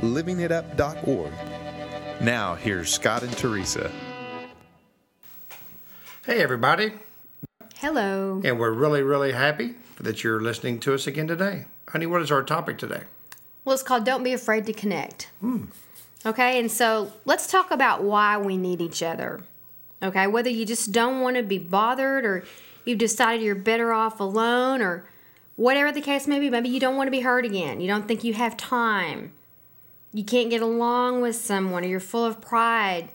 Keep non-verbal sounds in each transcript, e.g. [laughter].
livingitup.org. Now, here's Scott and Teresa. Hey, everybody. Hello. And we're really, really happy that you're listening to us again today. Honey, what is our topic today? Well, it's called Don't Be Afraid to Connect. Hmm. Okay, and so let's talk about why we need each other. Okay, whether you just don't want to be bothered or you've decided you're better off alone or whatever the case may be, maybe you don't want to be hurt again. You don't think you have time. You can't get along with someone or you're full of pride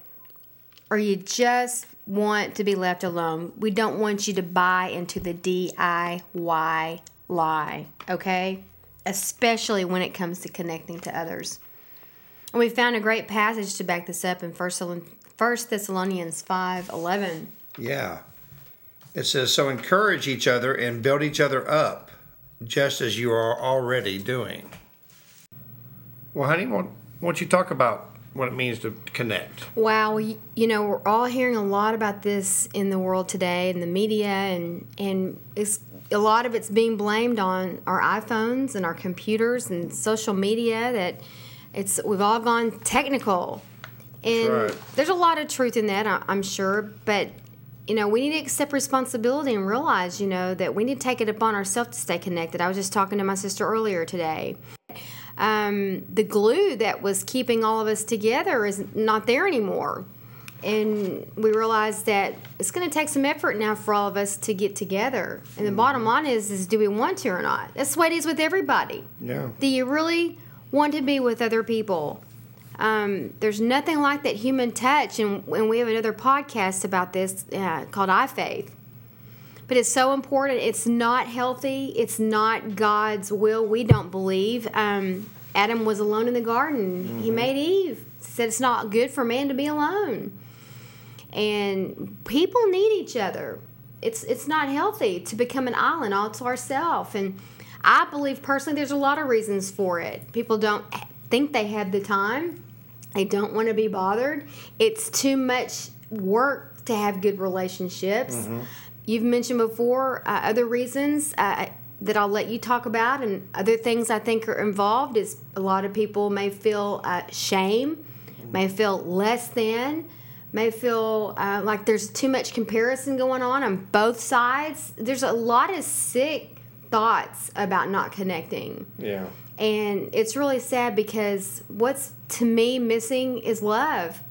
or you just want to be left alone. We don't want you to buy into the DIY lie, okay? Especially when it comes to connecting to others. And we found a great passage to back this up in 1 Thessalonians 5 11. Yeah. It says, So encourage each other and build each other up, just as you are already doing. Well, honey, why why don't you talk about what it means to connect? Wow, you, you know, we're all hearing a lot about this in the world today, in the media, and and it's a lot of it's being blamed on our iPhones and our computers and social media. That it's we've all gone technical, and right. there's a lot of truth in that, I'm sure. But you know, we need to accept responsibility and realize, you know, that we need to take it upon ourselves to stay connected. I was just talking to my sister earlier today um, the glue that was keeping all of us together is not there anymore. And we realized that it's going to take some effort now for all of us to get together. And the bottom line is, is do we want to or not? That's the way it is with everybody. Yeah. Do you really want to be with other people? Um, there's nothing like that human touch, and, and we have another podcast about this uh, called I Faith. But it's so important. It's not healthy. It's not God's will. We don't believe. Um, Adam was alone in the garden. He made Eve. Said it's not good for man to be alone. And people need each other. It's it's not healthy to become an island all to ourselves. And I believe personally, there's a lot of reasons for it. People don't think they have the time. They don't want to be bothered. It's too much work to have good relationships. You've mentioned before uh, other reasons uh, that I'll let you talk about, and other things I think are involved is a lot of people may feel uh, shame, may feel less than, may feel uh, like there's too much comparison going on on both sides. There's a lot of sick thoughts about not connecting. Yeah. And it's really sad because what's to me missing is love.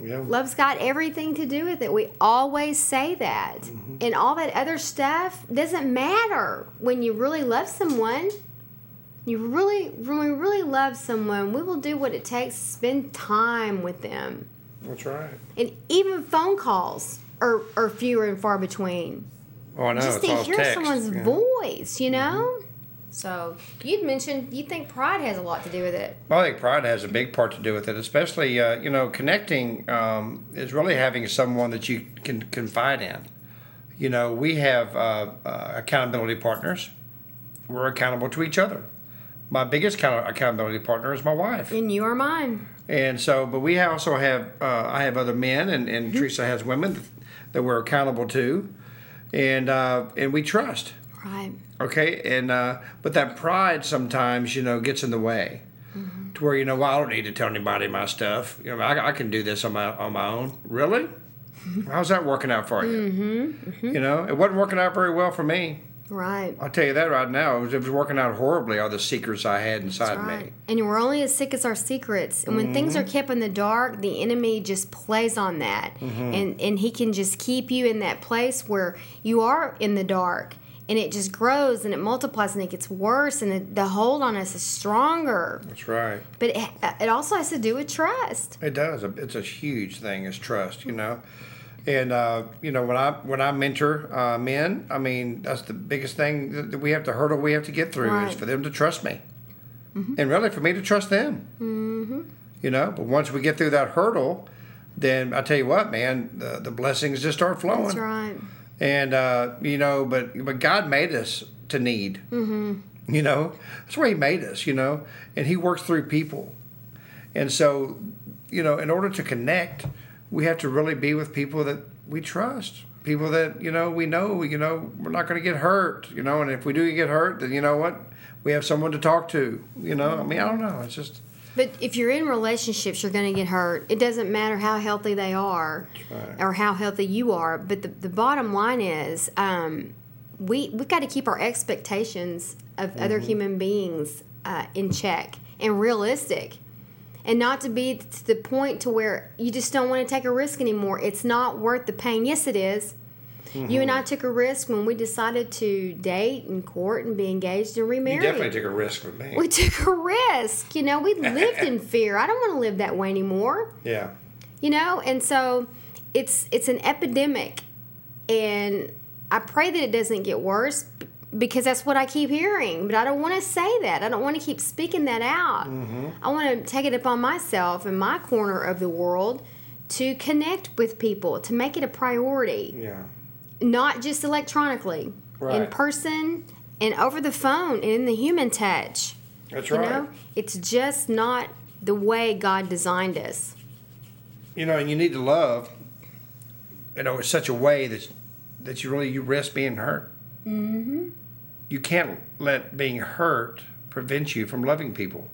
Yeah. Love's got everything to do with it. We always say that. Mm-hmm. And all that other stuff doesn't matter when you really love someone. You really, when we really love someone, we will do what it takes to spend time with them. That's right. And even phone calls are, are fewer and far between. Oh, I know. Just it's to hear text. someone's yeah. voice, you know? So you'd mentioned you think pride has a lot to do with it. Well, I think pride has a big part to do with it, especially uh, you know connecting um, is really having someone that you can confide in. You know, we have uh, uh, accountability partners. We're accountable to each other. My biggest account- accountability partner is my wife, And you are mine. and so but we also have uh, I have other men, and, and Teresa has women that we're accountable to, and uh, and we trust. Right. Okay, and uh, but that pride sometimes you know gets in the way, to where you know well I don't need to tell anybody my stuff. You know I, I can do this on my on my own. Really? [laughs] How's that working out for you? Mm-hmm, You know it wasn't working out very well for me. Right. I'll tell you that right now. It was, it was working out horribly. All the secrets I had inside Right. me. And we're only as sick as our secrets. And when things are kept in the dark, the enemy just plays on that. And and he can just keep you in that place where you are in the dark. And it just grows and it multiplies and it gets worse and the, the hold on us is stronger. That's right. But it, it also has to do with trust. It does. It's a huge thing is trust, you know. And uh, you know when I when I mentor uh, men, I mean that's the biggest thing that we have to hurdle we have to get through Right. is for them to trust me, and really for me to trust them. Mm-hmm. You know, but once we get through that hurdle, then I tell you what, man, the, the blessings just start flowing. That's right. And uh, you know, but but God made us to need. Mm-hmm. You know, that's where He made us. You know, and He works through people. And so, you know, in order to connect, we have to really be with people that we trust, people that you know we know. You know, we're not going to get hurt. You know, and if we do get hurt, then you know what, we have someone to talk to. You know, I mean, I don't know. It's just. But if you're in relationships, you're going to get hurt. It doesn't matter how healthy they are right. or how healthy you are. But the, the bottom line is um, we, we've got to keep our expectations of other human beings uh, in check and realistic. And not to be to the point to where you just don't want to take a risk anymore. It's not worth the pain. Yes, it is. You and I mm-hmm. took a risk when we decided to date and court and be engaged and remarry. You definitely took a risk with me. We took a risk. You know, we lived in [laughs] fear. I don't want to live that way anymore. yeah. You know, and so it's it's an epidemic, and I pray that it doesn't get worse because that's what I keep hearing. But I don't want to say that. I don't want to keep speaking that out. Mm-hmm. I want to take it upon myself in my corner of the world to connect with people, to make it a priority Yeah. Not just electronically, in person and over the phone and in the human touch. That's You right. know, it's just not the way God designed us. you know, and you need to love, you know, in such a way that that you really you risk being hurt. Mm-hmm. You can't let being hurt prevent you from loving people.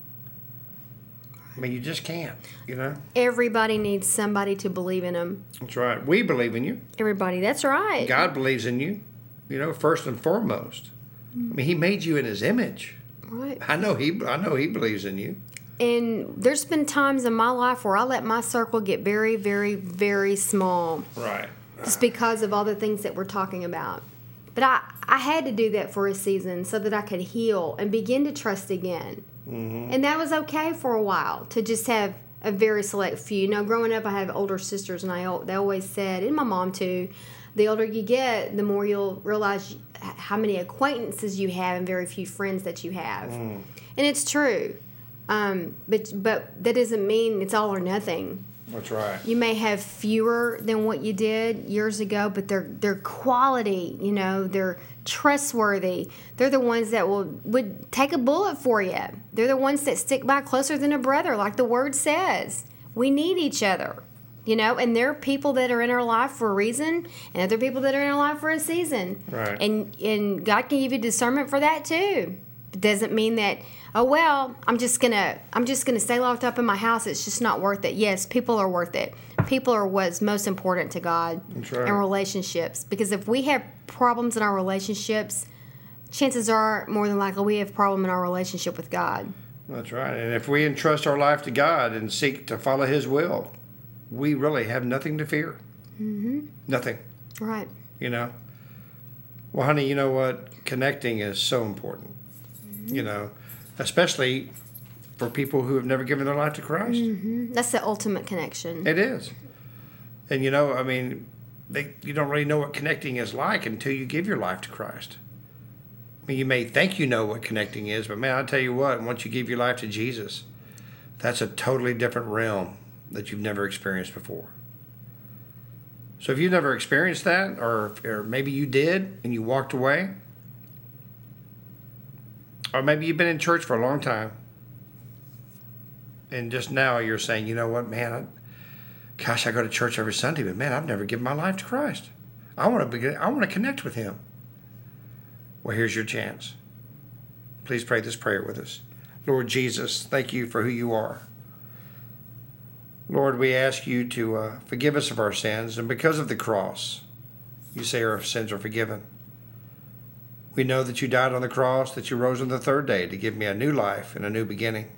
I mean, you just can't. You know. Everybody needs somebody to believe in them. That's right. We believe in you. Everybody, that's right. God believes in you. You know, first and foremost. I mean, He made you in His image. Right. I know He. I know He believes in you. And there's been times in my life where I let my circle get very, very, very small Right. just because of all the things that we're talking about. But I, I had to do that for a season so that I could heal and begin to trust again. And that was okay for a while to just have a very select few. Now, growing up, I have older sisters, and I they always said, and my mom too, the older you get, the more you'll realize how many acquaintances you have and very few friends that you have. And it's true. Um, but but that doesn't mean it's all or nothing. That's right. You may have fewer than what you did years ago, but they're they're quality. You know, they're trustworthy. They're the ones that will would take a bullet for you. They're the ones that stick by closer than a brother, like the word says. We need each other. You know, and there are people that are in our life for a reason, and other people that are in our life for a season. Right. And and God can give you discernment for that too. It doesn't mean that oh well i'm just gonna i'm just gonna stay locked up in my house it's just not worth it yes people are worth it people are what's most important to god right. and relationships because if we have problems in our relationships chances are more than likely we have a problem in our relationship with god That's right. And if we entrust our life to God and seek to follow His will, we really have nothing to fear. Mm-hmm. Nothing. right You know. Well, honey, you know what? Connecting is so important. You know, especially for people who have never given their life to Christ. that's the ultimate connection It is. And you know, I mean, they, you don't really know what connecting is like until you give your life to Christ. I mean, you may think you know what connecting is, but man, I tell you what, once you give your life to Jesus, that's a totally different realm that you've never experienced before. So if you've never experienced that, or, or maybe you did and you walked away, or maybe you've been in church for a long time, and just now you're saying, you know what, man, gosh, I go to church every Sunday, but man, I've never given my life to Christ. I want to begin, I want to connect with Him. Well, here's your chance. Please pray this prayer with us. Lord Jesus, thank you for who you are. Lord, we ask you to uh, forgive us of our sins, and because of the cross, you say our sins are forgiven. We know that you died on the cross, that you rose on the third day to give me a new life and a new beginning.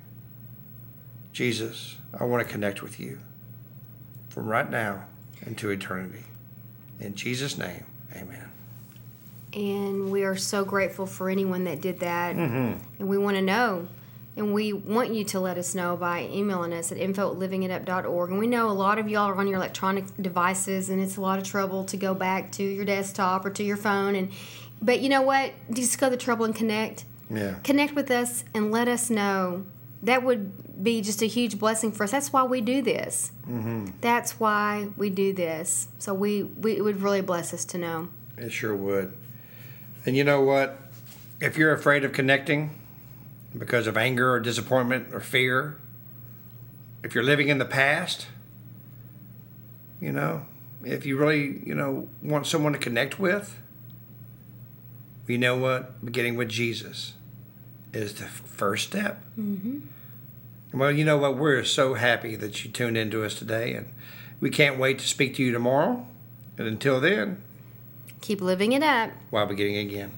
Jesus, I want to connect with you from right now into eternity. In Jesus' name, amen. and we are so grateful for anyone that did that Mm-hmm. and we want to know and we want you to let us know by emailing us at info at livingitup.org and we know a lot of y'all are on your electronic devices and it's a lot of trouble to go back to your desktop or to your phone and but you know what just go the trouble and connect Yeah. connect with us and let us know that would be just a huge blessing for us. That's why we do this. Mm-hmm. That's why we do this. So we, we it would really bless us to know. It sure would. And you know what? If you're afraid of connecting because of anger or disappointment or fear, if you're living in the past, you know, if you really, you know, want someone to connect with, you know what? Beginning with Jesus is the first step. Mm-hmm. Well, you know what? We're so happy that you tuned into us today, and we can't wait to speak to you tomorrow. And until then, Keep living it up. while beginning again.